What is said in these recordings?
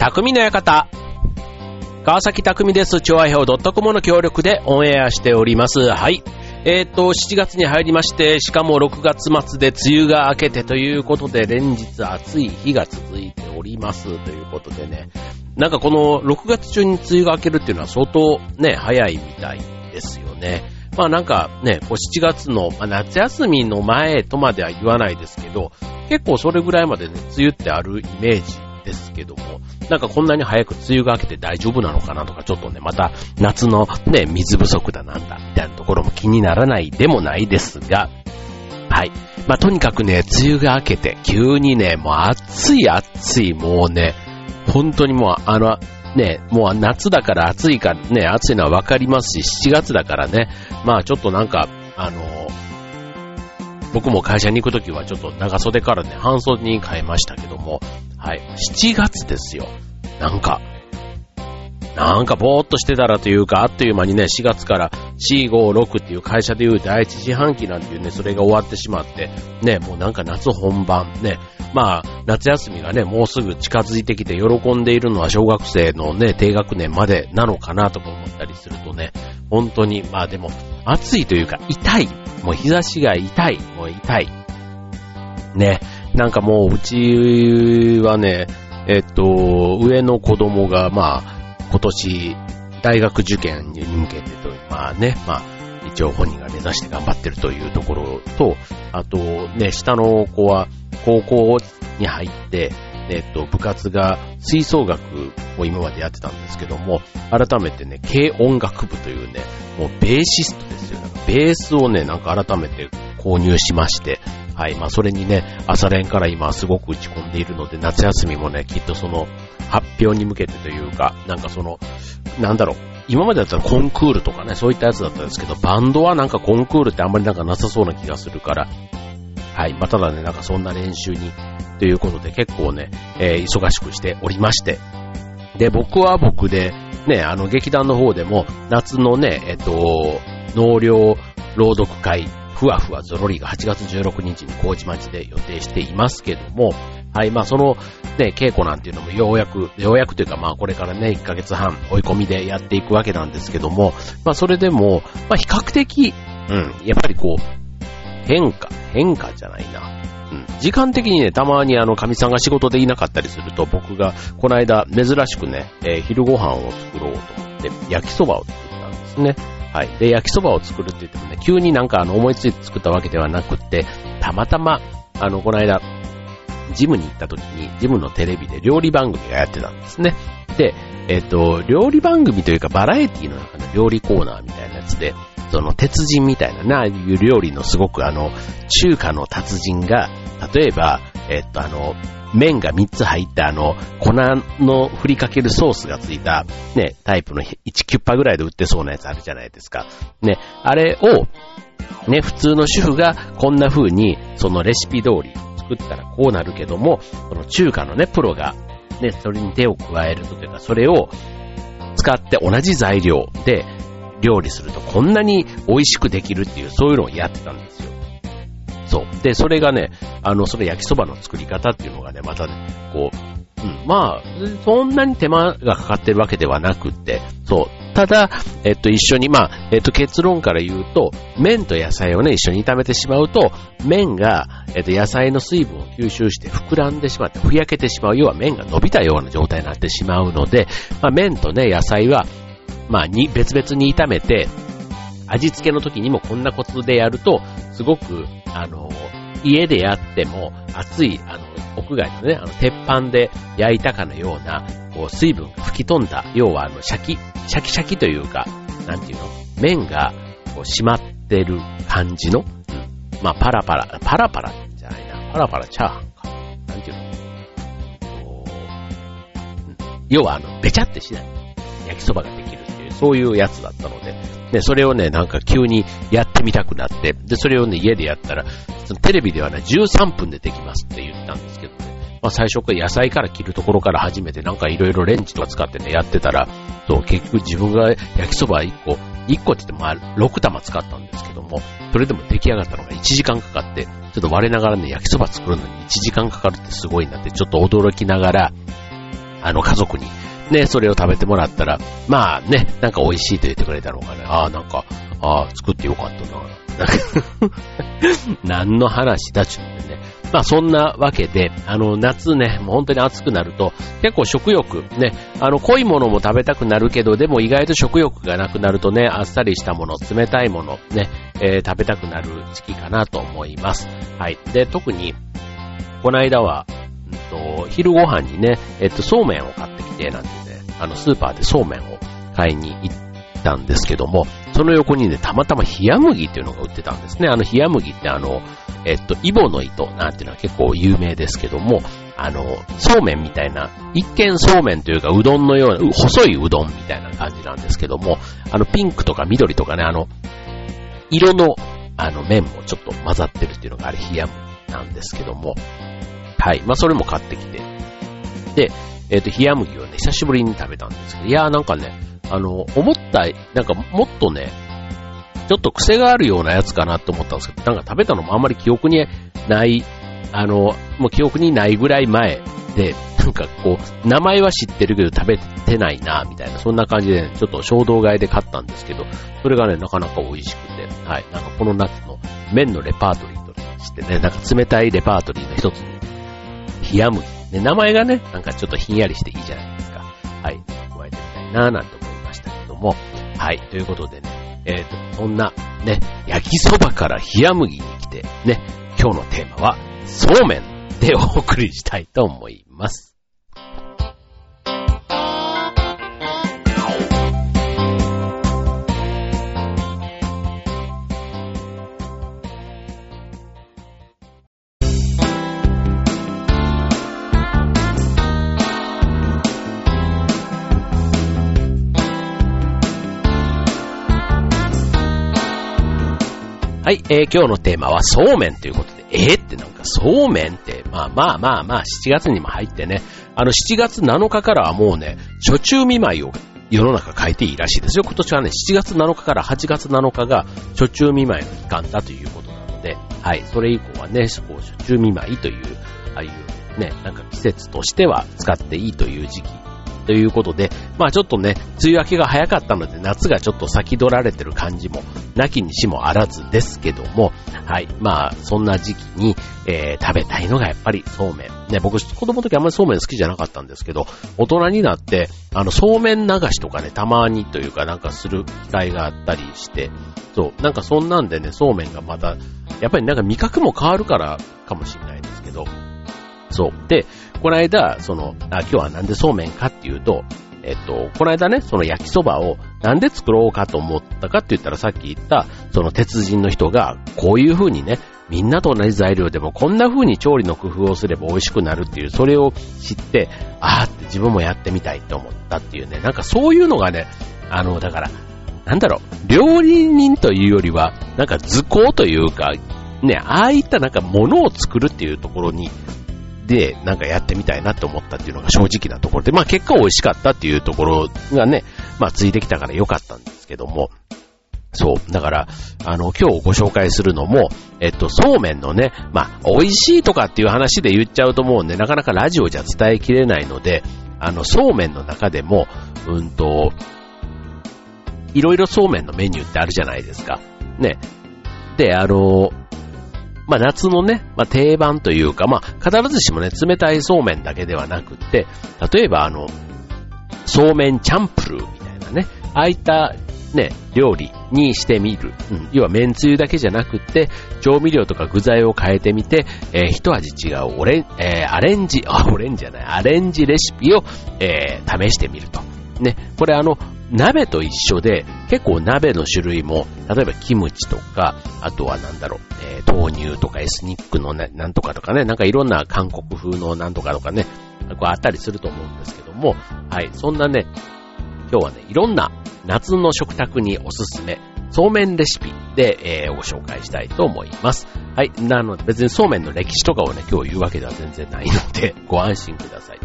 匠の館。川崎匠です。調和表 .com の協力でオンエアしております。はい。えっ、ー、と、7月に入りまして、しかも6月末で梅雨が明けてということで、連日暑い日が続いておりますということでね。なんかこの6月中に梅雨が明けるっていうのは相当ね、早いみたいですよね。まあなんかね、こう7月の、まあ、夏休みの前とまでは言わないですけど、結構それぐらいまでね、梅雨ってあるイメージですけども、なんかこんなに早く梅雨が明けて大丈夫なのかなとか、ちょっとね、また夏のね、水不足だなんだ、みたいなところも気にならないでもないですが、はい。まあ、とにかくね、梅雨が明けて、急にね、もう暑い暑い、もうね、本当にもう、あの、ね、もう夏だから暑いかね、暑いのはわかりますし、7月だからね、まあちょっとなんか、あの、僕も会社に行くときはちょっと長袖からね、半袖に変えましたけども、はい、7月ですよ。なんか、なんかぼーっとしてたらというか、あっという間にね、4月から4、5、6っていう会社でいう第一四半期なんていうね、それが終わってしまって、ね、もうなんか夏本番、ね、まあ、夏休みがね、もうすぐ近づいてきて喜んでいるのは小学生のね、低学年までなのかなとか思ったりするとね、本当に、まあでも、暑いというか、痛い。もう日差しが痛い。もう痛い。ね、なんかもううちはね、えっと、上の子供が、まあ、今年、大学受験に向けてと、まあね、まあ、一応本人が目指して頑張ってるというところと、あとね、下の子は高校に入って、えっと、部活が吹奏楽を今までやってたんですけども、改めてね、軽音楽部というね、もうベーシストですよ。ベースをね、なんか改めて購入しまして、はい。まあ、それにね、朝練から今すごく打ち込んでいるので、夏休みもね、きっとその、発表に向けてというか、なんかその、なんだろう、今までだったらコンクールとかね、そういったやつだったんですけど、バンドはなんかコンクールってあんまりなんかなさそうな気がするから、はい。まあ、ただね、なんかそんな練習に、ということで結構ね、えー、忙しくしておりまして。で、僕は僕で、ね、あの、劇団の方でも、夏のね、えっと、納涼朗読会ふわふわゾロリが8月16日に麹町で予定していますけども、はい、まあそのね、稽古なんていうのもようやく、ようやくというかまあこれからね、1ヶ月半追い込みでやっていくわけなんですけども、まあそれでも、まあ比較的、うん、やっぱりこう、変化、変化じゃないな。時間的にね、たまにあの、神さんが仕事でいなかったりすると、僕がこの間珍しくね、えー、昼ご飯を作ろうと思って、焼きそばを作ったんですね。はい。で、焼きそばを作るって言ってもね、急になんかあの思いついて作ったわけではなくって、たまたま、あの、この間、ジムに行った時に、ジムのテレビで料理番組がやってたんですね。で、えっ、ー、と、料理番組というかバラエティの中の料理コーナーみたいなやつで、その鉄人みたいなな、ああいう料理のすごくあの、中華の達人が、例えば、えっ、とあの、麺が3つ入ったあの、粉の振りかけるソースがついた、ね、タイプの1キュッパぐらいで売ってそうなやつあるじゃないですか。ね、あれを、ね、普通の主婦がこんな風に、そのレシピ通り作ったらこうなるけども、その中華のね、プロが、ね、それに手を加えるというか、それを使って同じ材料で料理するとこんなに美味しくできるっていう、そういうのをやってたんです。そう。で、それがね、あの、それ焼きそばの作り方っていうのがね、またね、こう、うん、まあ、そんなに手間がかかってるわけではなくって、そう。ただ、えっと、一緒に、まあ、えっと、結論から言うと、麺と野菜をね、一緒に炒めてしまうと、麺が、えっと、野菜の水分を吸収して膨らんでしまって、ふやけてしまう。要は麺が伸びたような状態になってしまうので、まあ、麺とね、野菜は、まあ、に、別々に炒めて、味付けの時にもこんなコツでやると、すごく、あの、家でやっても熱い、あの、屋外のね、あの、鉄板で焼いたかのような、こう、水分が吹き飛んだ、要はあの、シャキ、シャキシャキというか、なんていうの麺が、こう、締まってる感じの、うん、まあ、パラパラ、パラパラじゃないな、パラパラチャーハンか。なんていうの。要はあの、べちゃってしない。焼きそばができる、そういうやつだったので、で、それをね、なんか急にやってみたくなって、で、それをね、家でやったら、そのテレビではね、13分でできますって言ったんですけどね。まあ最初から野菜から切るところから始めて、なんかいろいろレンジとか使ってね、やってたら、そう、結局自分が焼きそば1個、1個って言ってもまあ6玉使ったんですけども、それでも出来上がったのが1時間かかって、ちょっと我ながらね、焼きそば作るのに1時間かかるってすごいなって、ちょっと驚きながら、あの家族にね、それを食べてもらったら、まあね、なんか美味しいと言ってくれたのかね。ああ、なんか、ああ、作ってよかったな。何の話だちゅってね。まあそんなわけで、あの夏ね、もう本当に暑くなると、結構食欲、ね、あの濃いものも食べたくなるけど、でも意外と食欲がなくなるとね、あっさりしたもの、冷たいもの、ね、えー、食べたくなる時期かなと思います。はい。で、特に、この間は、うんと、昼ご飯にね、えっと、そうめんを買ってきて、なんて、あの、スーパーでそうめんを買いに行ったんですけども、その横にね、たまたま冷麦っていうのが売ってたんですね。あの冷麦ってあの、えっと、イボの糸なんていうのは結構有名ですけども、あの、そうめんみたいな、一見そうめんというかうどんのような、細いうどんみたいな感じなんですけども、あの、ピンクとか緑とかね、あの、色の、あの、麺もちょっと混ざってるっていうのがあれ冷麦なんですけども、はい。まあ、それも買ってきて。で、えっ、ー、と、冷麦をね、久しぶりに食べたんですけど、いやーなんかね、あの、思った、なんかもっとね、ちょっと癖があるようなやつかなと思ったんですけど、なんか食べたのもあんまり記憶にない、あの、もう記憶にないぐらい前で、なんかこう、名前は知ってるけど食べてないな、みたいな、そんな感じで、ね、ちょっと衝動買いで買ったんですけど、それがね、なかなか美味しくて、はい、なんかこの夏の麺のレパートリーとしてね、なんか冷たいレパートリーの一つに、冷麦。ね、名前がね、なんかちょっとひんやりしていいじゃないですか。はい、加えてみたいな、なんて思いましたけども、はい、ということでね、えっ、ー、と、そんな、ね、焼きそばから冷麦に来て、ね、今日のテーマは、そうめんでお送りしたいと思います。はい、えー、今日のテーマはそうめんということで、えー、ってなんかそうめんって、まあまあまあまあ、7月にも入ってね、あの7月7日からはもうね、初中見舞いを世の中変えていいらしいですよ。今年はね、7月7日から8月7日が初中見舞いの期間だということなので、はい、それ以降はね、初中見舞いという、ああいうね、なんか季節としては使っていいという時期ということで、まあちょっとね、梅雨明けが早かったので夏がちょっと先取られてる感じも、なきにしもあらずですけども、はい。まあそんな時期に、えー、食べたいのがやっぱりそうめん。ね、僕子供の時あんまりそうめん好きじゃなかったんですけど、大人になって、あの、そうめん流しとかね、たまにというかなんかする機会があったりして、そう、なんかそんなんでね、そうめんがまた、やっぱりなんか味覚も変わるからかもしれないですけど、そう。で、この間、その、あ、今日はなんでそうめんかっていうと、えっと、この間ね、その焼きそばをなんで作ろうかと思ったかって言ったらさっき言った、その鉄人の人が、こういう風にね、みんなと同じ材料でもこんな風に調理の工夫をすれば美味しくなるっていう、それを知って、あーって自分もやってみたいって思ったっていうね、なんかそういうのがね、あの、だから、なんだろう、料理人というよりは、なんか図工というか、ね、ああいったなんか物を作るっていうところに、で、なんかやってみたいなって思ったっていうのが正直なところで、まあ結果美味しかったっていうところがね、まあついてきたから良かったんですけども、そう。だから、あの、今日ご紹介するのも、えっと、そうめんのね、まあ、美味しいとかっていう話で言っちゃうと思うんで、なかなかラジオじゃ伝えきれないので、あの、そうめんの中でも、うんと、いろいろそうめんのメニューってあるじゃないですか。ね。で、あの、まあ夏のね、まあ定番というか、まあ必ずしもね、冷たいそうめんだけではなくって、例えばあの、そうめんチャンプルーみたいなね、ああいったね、料理にしてみる。うん、要は麺つゆだけじゃなくって、調味料とか具材を変えてみて、えー、一味違うオレン、えー、アレンジ、あ、オレンジじゃない、アレンジレシピを、えー、試してみると。ね、これあの、鍋と一緒で、結構鍋の種類も、例えばキムチとか、あとはなんだろう、えー、豆乳とかエスニックの、ね、なんとかとかね、なんかいろんな韓国風のなんとかとかね、こうあったりすると思うんですけども、はい、そんなね、今日はね、いろんな夏の食卓におすすめ、そうめんレシピで、えー、ご紹介したいと思います。はい。なので別にそうめんの歴史とかをね、今日言うわけでは全然ないので、ご安心ください。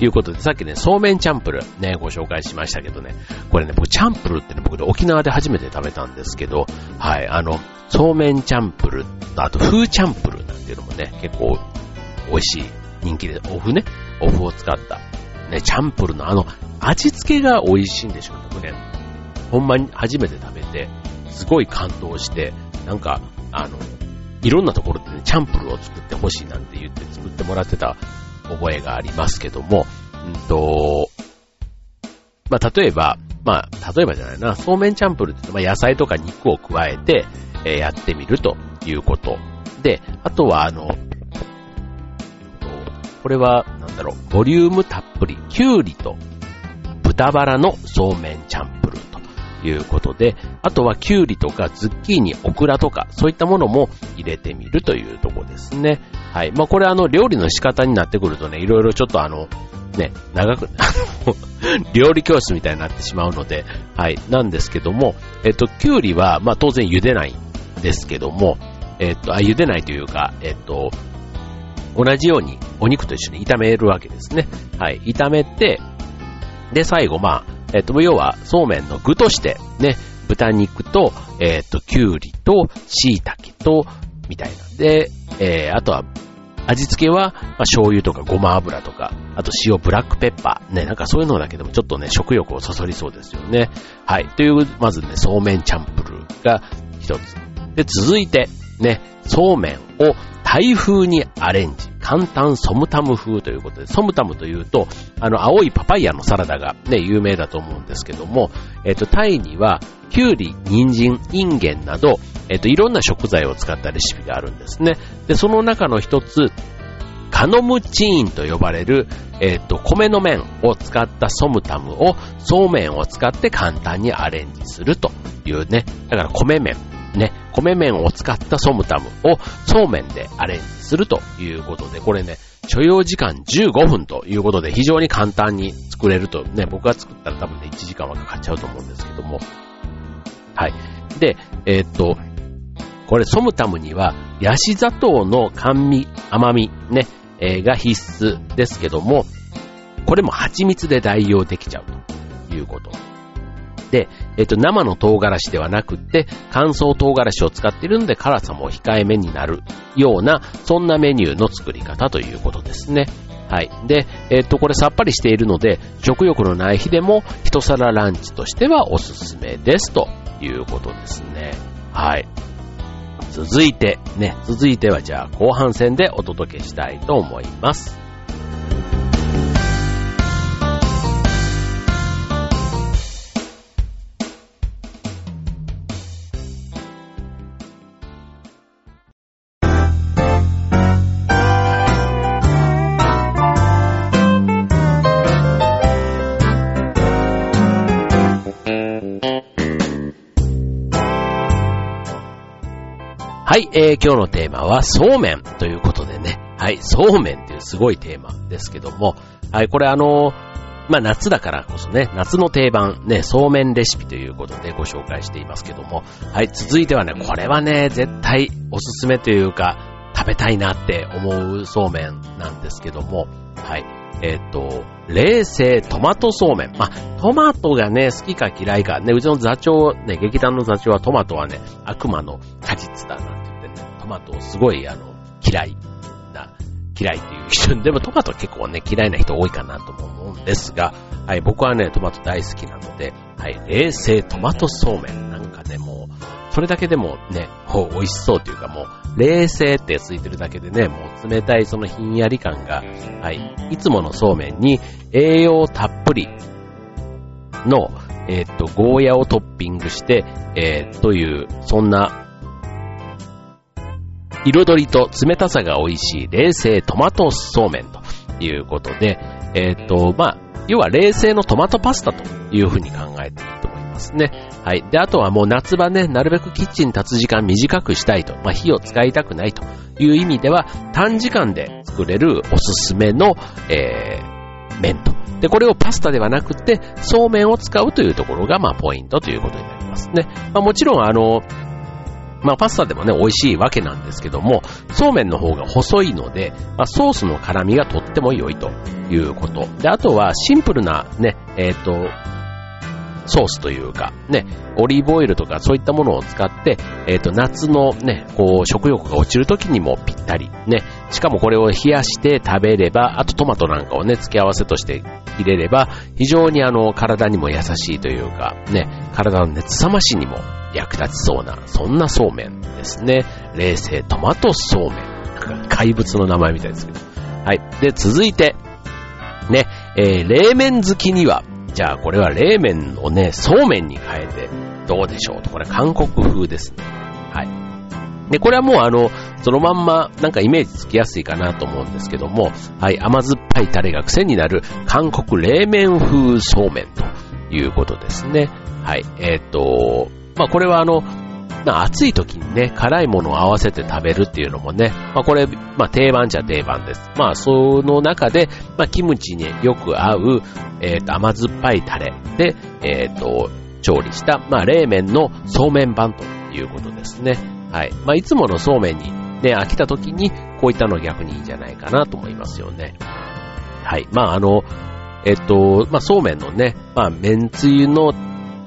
いうことで、さっきね、そうめんチャンプルね、ご紹介しましたけどね、これね、僕チャンプルってね、僕沖縄で初めて食べたんですけど、はい、あの、そうめんチャンプル、あと、風チャンプルなんていうのもね、結構美味しい人気で、お麩ね、お麩を使ったね、チャンプルのあの、味付けが美味しいんでしょう、僕ね。ほんまに初めて食べて、すごい感動して、なんか、あの、いろんなところでね、チャンプルを作ってほしいなんて言って作ってもらってた覚えがありますけども、うんと、まあ、例えば、まあ、例えばじゃないな、そうめんチャンプルって、まあ、野菜とか肉を加えて、えー、やってみるということ。で、あとは、あの、これは、なんだろう、ボリュームたっぷり、きゅうりと豚バラのそうめんチャンプルということで、あとはきゅうりとかズッキーニ、オクラとか、そういったものも入れてみるというとこですね。はい。まあ、これあの、料理の仕方になってくるとね、いろいろちょっとあの、ね、長く、あの、料理教室みたいになってしまうので、はい。なんですけども、えっと、きゅうりは、まあ、当然茹でないんですけども、えっと、あ、茹でないというか、えっと、同じようにお肉と一緒に炒めるわけですね。はい。炒めて、で、最後、まあ、えっと、要は、そうめんの具として、ね、豚肉と、えっと、きゅうりと、椎茸と、みたいな。で、えー、あとは、味付けは、まあ、醤油とかごま油とか、あと塩、ブラックペッパー。ね、なんかそういうのだけでもちょっとね、食欲をそそりそうですよね。はい。という、まずね、そうめんチャンプルーが一つ。で、続いて、ね、そうめんをタイ風にアレンジ。簡単ソムタム風ということで、ソムタムというと、あの、青いパパイヤのサラダがね、有名だと思うんですけども、えっ、と、タイには、キュウリ、人参、インゲンなど、えっ、と、いろんな食材を使ったレシピがあるんですね。で、その中の一つ、カノムチーンと呼ばれる、えっ、と、米の麺を使ったソムタムを、そうめんを使って簡単にアレンジするというね、だから米麺ね、米麺を使ったソムタムをそうめんでアレンジするということで、これね、所要時間15分ということで非常に簡単に作れると、ね、僕が作ったら多分ね、1時間はかかっちゃうと思うんですけども。はい。で、えー、っと、これソムタムには、ヤシ砂糖の甘味、甘み、ね、えー、が必須ですけども、これも蜂蜜で代用できちゃうということで、えっと、生の唐辛子ではなくって、乾燥唐辛子を使っているので辛さも控えめになるような、そんなメニューの作り方ということですね。はい。で、えっと、これさっぱりしているので、食欲のない日でも一皿ランチとしてはおすすめですということですね。はい。続いて、ね、続いてはじゃあ後半戦でお届けしたいと思います。はい、えー、今日のテーマはそうめんということでね。はい、そうめんっていうすごいテーマですけども、はい、これあのー、まあ、夏だからこそね、夏の定番、ね、そうめんレシピということでご紹介していますけども、はい、続いてはね、これはね、絶対おすすめというか、食べたいなって思うそうめんなんですけども、はい、えっ、と、冷製トマトそうめん。まあ、トマトがね、好きか嫌いか。ね、うちの座長、ね、劇団の座長はトマトはね、悪魔の果実だなマトすごいあの、嫌いな、嫌いっていう人、でもトマト結構ね、嫌いな人多いかなと思うんですが、はい、僕はね、トマト大好きなので、はい、冷製トマトそうめんなんかね、も、それだけでもね、こう、美味しそうというかもう、冷製ってついてるだけでね、もう冷たいそのひんやり感が、はい、いつものそうめんに栄養たっぷりの、えー、っと、ゴーヤをトッピングして、えー、という、そんな彩りと冷たさが美味しい冷製トマトそうめんということで、えっ、と、まあ、要は冷製のトマトパスタというふうに考えていいと思いますね。はい。で、あとはもう夏場ね、なるべくキッチンに立つ時間短くしたいと、まあ、火を使いたくないという意味では、短時間で作れるおすすめの、えー、麺と。で、これをパスタではなくて、そうめんを使うというところが、まあ、ポイントということになりますね。まあ、もちろん、あの、まあパスタでもね、美味しいわけなんですけども、そうめんの方が細いので、まあ、ソースの辛みがとっても良いということ。で、あとはシンプルなね、えっ、ー、と、ソースというか、ね、オリーブオイルとかそういったものを使って、えっ、ー、と、夏のね、こう、食欲が落ちる時にもぴったり、ね、しかもこれを冷やして食べれば、あとトマトなんかをね、付け合わせとして入れれば、非常にあの、体にも優しいというか、ね、体の熱冷ましにも役立ちそうな、そんなそうめんですね。冷製トマトそうめん。怪物の名前みたいですけど。はい。で、続いて、ね、えー、冷麺好きには、じゃあこれは冷麺をね、そうめんに変えてどうでしょうと。これ韓国風ですね。で、これはもうあの、そのまんまなんかイメージつきやすいかなと思うんですけども、はい、甘酸っぱいタレが癖になる韓国冷麺風そうめんということですね。はい、えっ、ー、と、まあこれはあの、まあ、暑い時にね、辛いものを合わせて食べるっていうのもね、まあ、これ、まあ、定番じゃ定番です。まあ、その中で、まあ、キムチによく合う、えっ、ー、と、甘酸っぱいタレで、えっ、ー、と、調理した、まあ、冷麺のそうめん版ということですね。はい。まあ、いつものそうめんにね、飽きた時に、こういったの逆にいいんじゃないかなと思いますよね。はい。まあ、あの、えっと、まあ、そうめんのね、まあ、麺つゆの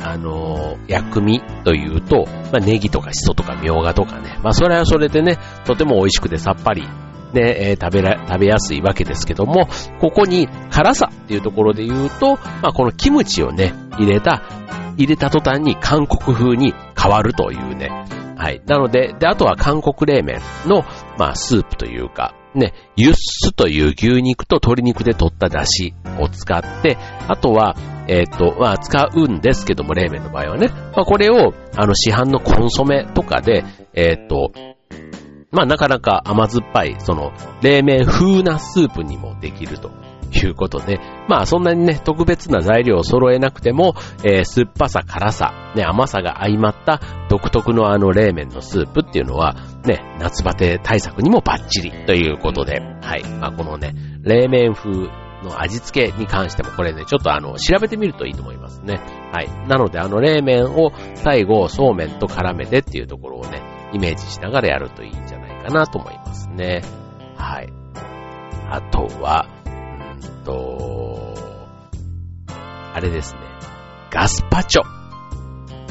あの薬味というと、まあ、ネギとかシソとかみょうがとかね、まあ、それはそれでね、とても美味しくてさっぱり、ね、えー、食べら、食べやすいわけですけども、ここに辛さっていうところで言うと、まあ、このキムチをね、入れた、入れた途端に韓国風に変わるというね、はい。なので、で、あとは韓国冷麺の、まあ、スープというか、ね、ユッスという牛肉と鶏肉で取った出汁を使って、あとは、えっ、ー、と、まあ、使うんですけども、冷麺の場合はね、まあ、これを、あの、市販のコンソメとかで、えっ、ー、と、まあ、なかなか甘酸っぱい、その、冷麺風なスープにもできるとということで、まあそんなにね、特別な材料を揃えなくても、えー、酸っぱさ、辛さ、ね、甘さが相まった独特のあの冷麺のスープっていうのは、ね、夏バテ対策にもバッチリということで、はい。まあこのね、冷麺風の味付けに関してもこれね、ちょっとあの、調べてみるといいと思いますね。はい。なのであの冷麺を最後、そうめんと絡めてっていうところをね、イメージしながらやるといいんじゃないかなと思いますね。はい。あとは、と、あれですね。ガスパチョ。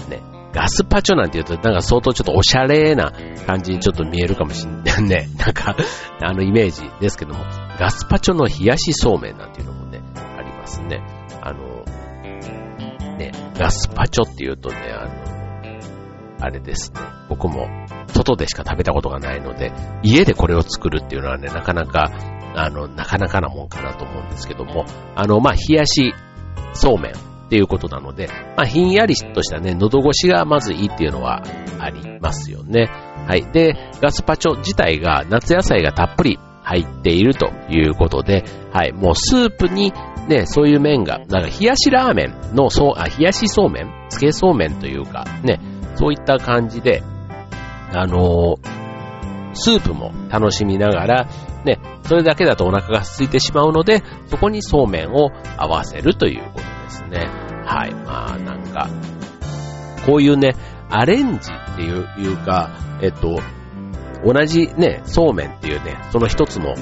ね。ガスパチョなんて言うと、なんか相当ちょっとおしゃれな感じにちょっと見えるかもしんない ね。なんか、あのイメージですけども、ガスパチョの冷やしそうめんなんていうのもね、ありますね。あの、ね、ガスパチョっていうとね、あの、あれですね。僕も外でしか食べたことがないので、家でこれを作るっていうのはね、なかなかあの、なかなかなもんかなと思うんですけども、あの、まあ、冷やしそうめんっていうことなので、まあ、ひんやりとしたね、喉越しがまずいいっていうのはありますよね。はい。で、ガスパチョ自体が夏野菜がたっぷり入っているということで、はい。もうスープにね、そういう麺が、なんか冷やしラーメンの、そう、あ、冷やしそうめん？つけそうめんというか、ね、そういった感じで、あのー、スープも楽しみながら、ね、それだけだとお腹が空いてしまうので、そこにそうめんを合わせるということですね。はい。まあ、なんか、こういうね、アレンジっていういうか、えっと、同じね、そうめんっていうね、その一つの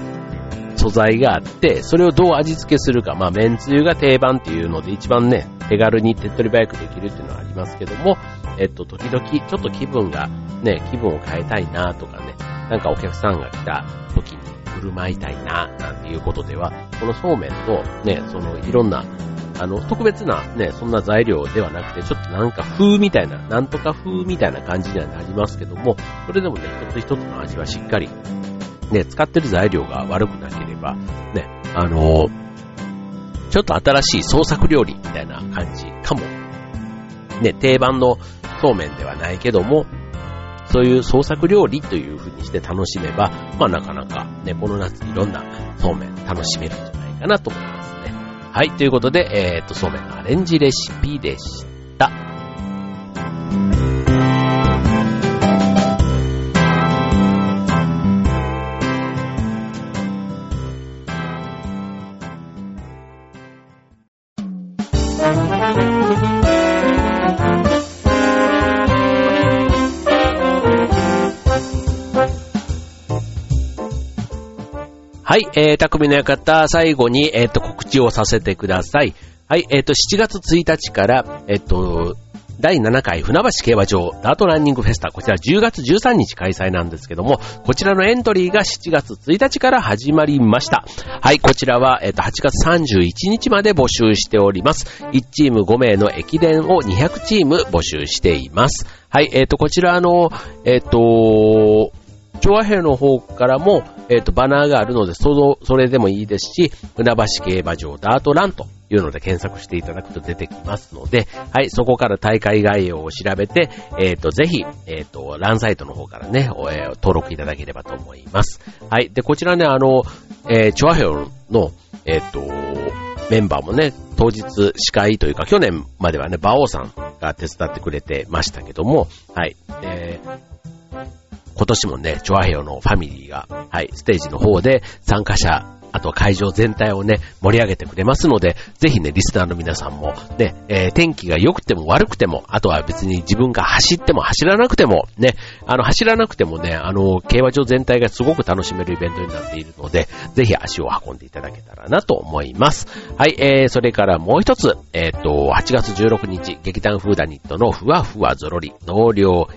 素材があって、それをどう味付けするか、まあ、麺つゆが定番っていうので一番ね、手軽に手っ取り早くできるっていうのはありますけども、えっと、時々ちょっと気分が、ね、気分を変えたいなとかね、なんかお客さんが来た時に振る舞いたいな、なんていうことでは、このそうめんと、ね、そのいろんな、あの、特別なね、そんな材料ではなくて、ちょっとなんか風みたいな、なんとか風みたいな感じにはなりますけども、それでもね、一つ一つの味はしっかり、ね、使ってる材料が悪くなければ、ね、あのちょっと新しい創作料理みたいな感じかも。ね、定番のそうめんではないけども、そういう創作料理という風にして楽しめば、まあなかなかね、この夏いろんなそうめん楽しめるんじゃないかなと思いますね。はい、ということで、えー、っと、そうめんのアレンジレシピでした。はい、えー、匠の館、最後に、えっ、ー、と、告知をさせてください。はい、えっ、ー、と、7月1日から、えっ、ー、と、第7回船橋競馬場ダートランニングフェスタ、こちら10月13日開催なんですけども、こちらのエントリーが7月1日から始まりました。はい、こちらは、えっ、と、8月31日まで募集しております。1チーム5名の駅伝を200チーム募集しています。はい、えっ、と、こちらの、えっ、と、調和兵の方からも、えっ、と、バナーがあるので、その、それでもいいですし、船橋競馬場ダートランというので検索していただくと出てきますので、はい、そこから大会概要を調べて、えっ、ー、と、ぜひ、えっ、ー、と、ランサイトの方からね、おえー、登録いただければと思います。はい、で、こちらね、あの、えー、チョアヘオの、えっ、と、メンバーもね、当日司会というか、去年まではね、馬王さんが手伝ってくれてましたけども、はい、えー、今年もね、チョアヘヨのファミリーが、はい、ステージの方で参加者あと会場全体をね、盛り上げてくれますので、ぜひね、リスナーの皆さんも、ね、えー、天気が良くても悪くても、あとは別に自分が走っても走らなくても、ね、あの、走らなくてもね、あの、競馬場全体がすごく楽しめるイベントになっているので、ぜひ足を運んでいただけたらなと思います。はい、えー、それからもう一つ、えっ、と、8月16日、劇団フーダニットのふわふわぞろり、納涼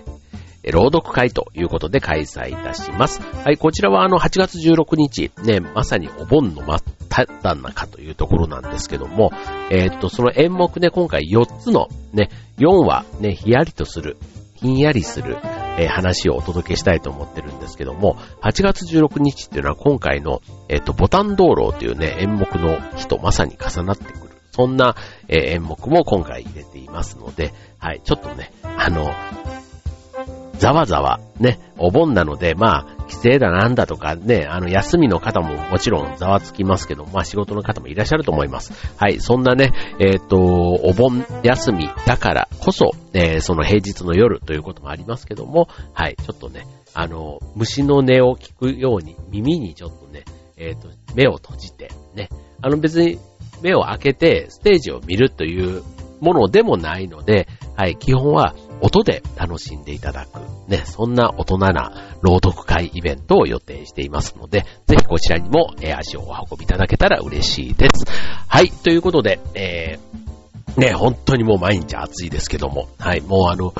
朗読会ということで開催いたします。はい、こちらはあの8月16日、ね、まさにお盆の真っ只中というところなんですけども、えー、っと、その演目ね、今回4つのね、4話ね、ひやりとする、ひんやりする、えー、話をお届けしたいと思ってるんですけども、8月16日っていうのは今回の、えー、っと、ボタン道路というね、演目の日とまさに重なってくる。そんな、え、演目も今回入れていますので、はい、ちょっとね、あの、ざわざわ、ね、お盆なので、まあ、帰省だなんだとかね、あの、休みの方ももちろんざわつきますけど、まあ仕事の方もいらっしゃると思います。はい、そんなね、えっ、ー、と、お盆休みだからこそ、えー、その平日の夜ということもありますけども、はい、ちょっとね、あの、虫の音を聞くように、耳にちょっとね、えっ、ー、と、目を閉じて、ね、あの別に目を開けてステージを見るというものでもないので、はい、基本は音で楽しんでいただく、ね、そんな大人な朗読会イベントを予定していますので、ぜひこちらにも、え足をお運びいただけたら嬉しいです。はい、ということで、えー、ね、本当にもう毎日暑いですけども、はい、もうあの、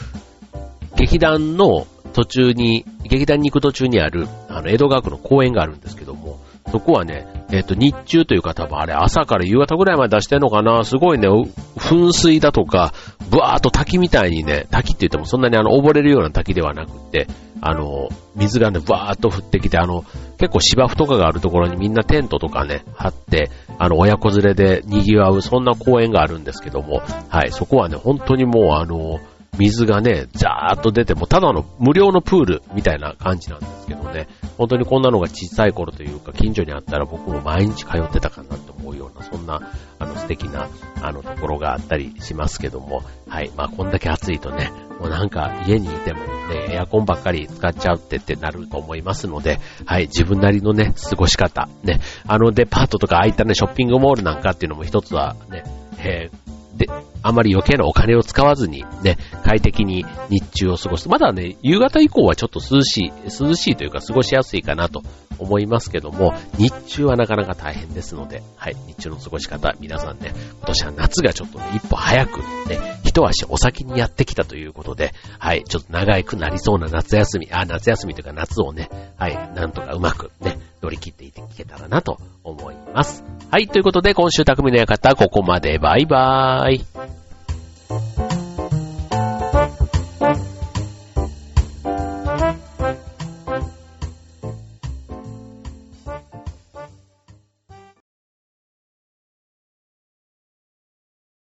劇団の途中に、劇団に行く途中にある、あの、江戸川区の公園があるんですけども、そこはね、えっ、ー、と、日中というか多分あれ朝から夕方ぐらいまで出してんのかなすごいね、噴水だとか、ブワーっと滝みたいにね、滝って言ってもそんなにあの、溺れるような滝ではなくて、あの、水がね、ブワーっと降ってきて、あの、結構芝生とかがあるところにみんなテントとかね、張って、あの、親子連れで賑わう、そんな公園があるんですけども、はい、そこはね、本当にもうあの、水がね、ザーッと出て、もただの無料のプールみたいな感じなんですけどね、本当にこんなのが小さい頃というか、近所にあったら僕も毎日通ってたかなと思うような、そんな、あの、素敵な、あの、ところがあったりしますけども、はい。まあ、こんだけ暑いとね、もうなんか家にいてもね、エアコンばっかり使っちゃうってってなると思いますので、はい。自分なりのね、過ごし方、ね、あのデパートとか空いったね、ショッピングモールなんかっていうのも一つはね、えーで、あまり余計なお金を使わずにね、快適に日中を過ごす。まだね、夕方以降はちょっと涼しい、涼しいというか過ごしやすいかなと思いますけども、日中はなかなか大変ですので、はい、日中の過ごし方、皆さんね、今年は夏がちょっとね、一歩早く、ね、一足お先にやってきたということで、はい、ちょっと長くなりそうな夏休み、あ、夏休みというか夏をね、はい、なんとかうまくね、乗り切っていけたらなと思います。はい、ということで今週匠の館ここまでバイバーイ。